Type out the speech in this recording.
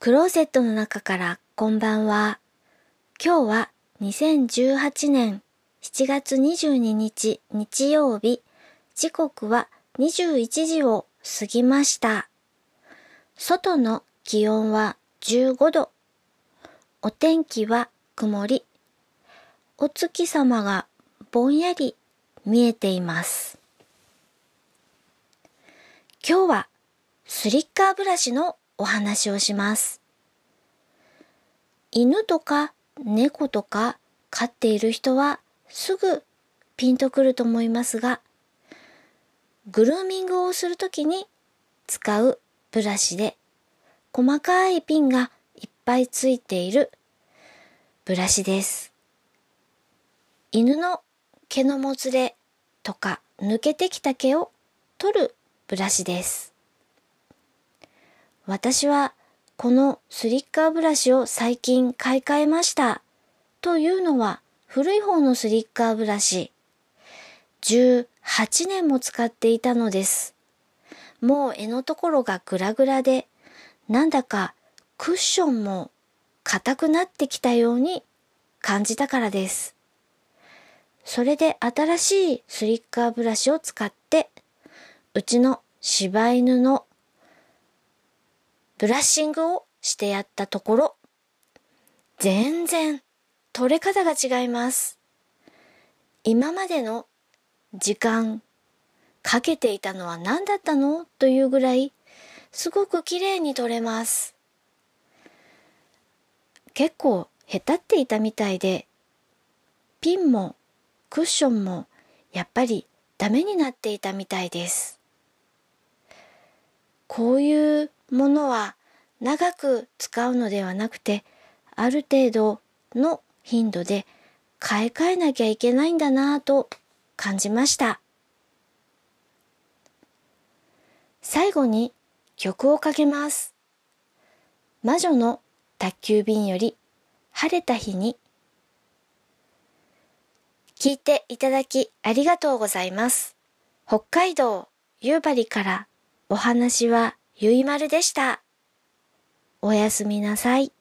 クローゼットの中からこんばんは。今日は2018年7月22日日曜日、時刻は21時を過ぎました。外の気温は15度。お天気は曇り。お月様がぼんやり見えています。今日はスリッカーブラシのお話をします。犬とか猫とか飼っている人はすぐピンとくると思いますが、グルーミングをするときに使うブラシで細かいピンがいっぱいついているブラシです。犬の毛のもつれとか抜けてきた毛を取るブラシです。私はこのスリッカーブラシを最近買い替えました。というのは古い方のスリッカーブラシ。18年も使っていたのです。もう柄のところがグラグラで、なんだかクッションも硬くなってきたように感じたからです。それで新しいスリッカーブラシを使って、うちの柴犬のブラッシングをしてやったところ、全然取れ方が違います。今までの時間かけていたのは何だったのというぐらいすごく綺麗に取れます。結構下手っていたみたいでピンもクッションもやっぱりダメになっていたみたいです。こういうものは長く使うのではなくて、ある程度の頻度で買い替えなきゃいけないんだなぁと感じました。最後に曲をかけます。魔女の宅急便より晴れた日に聞いていただきありがとうございます。北海道夕張からお話はゆいまるでした。おやすみなさい。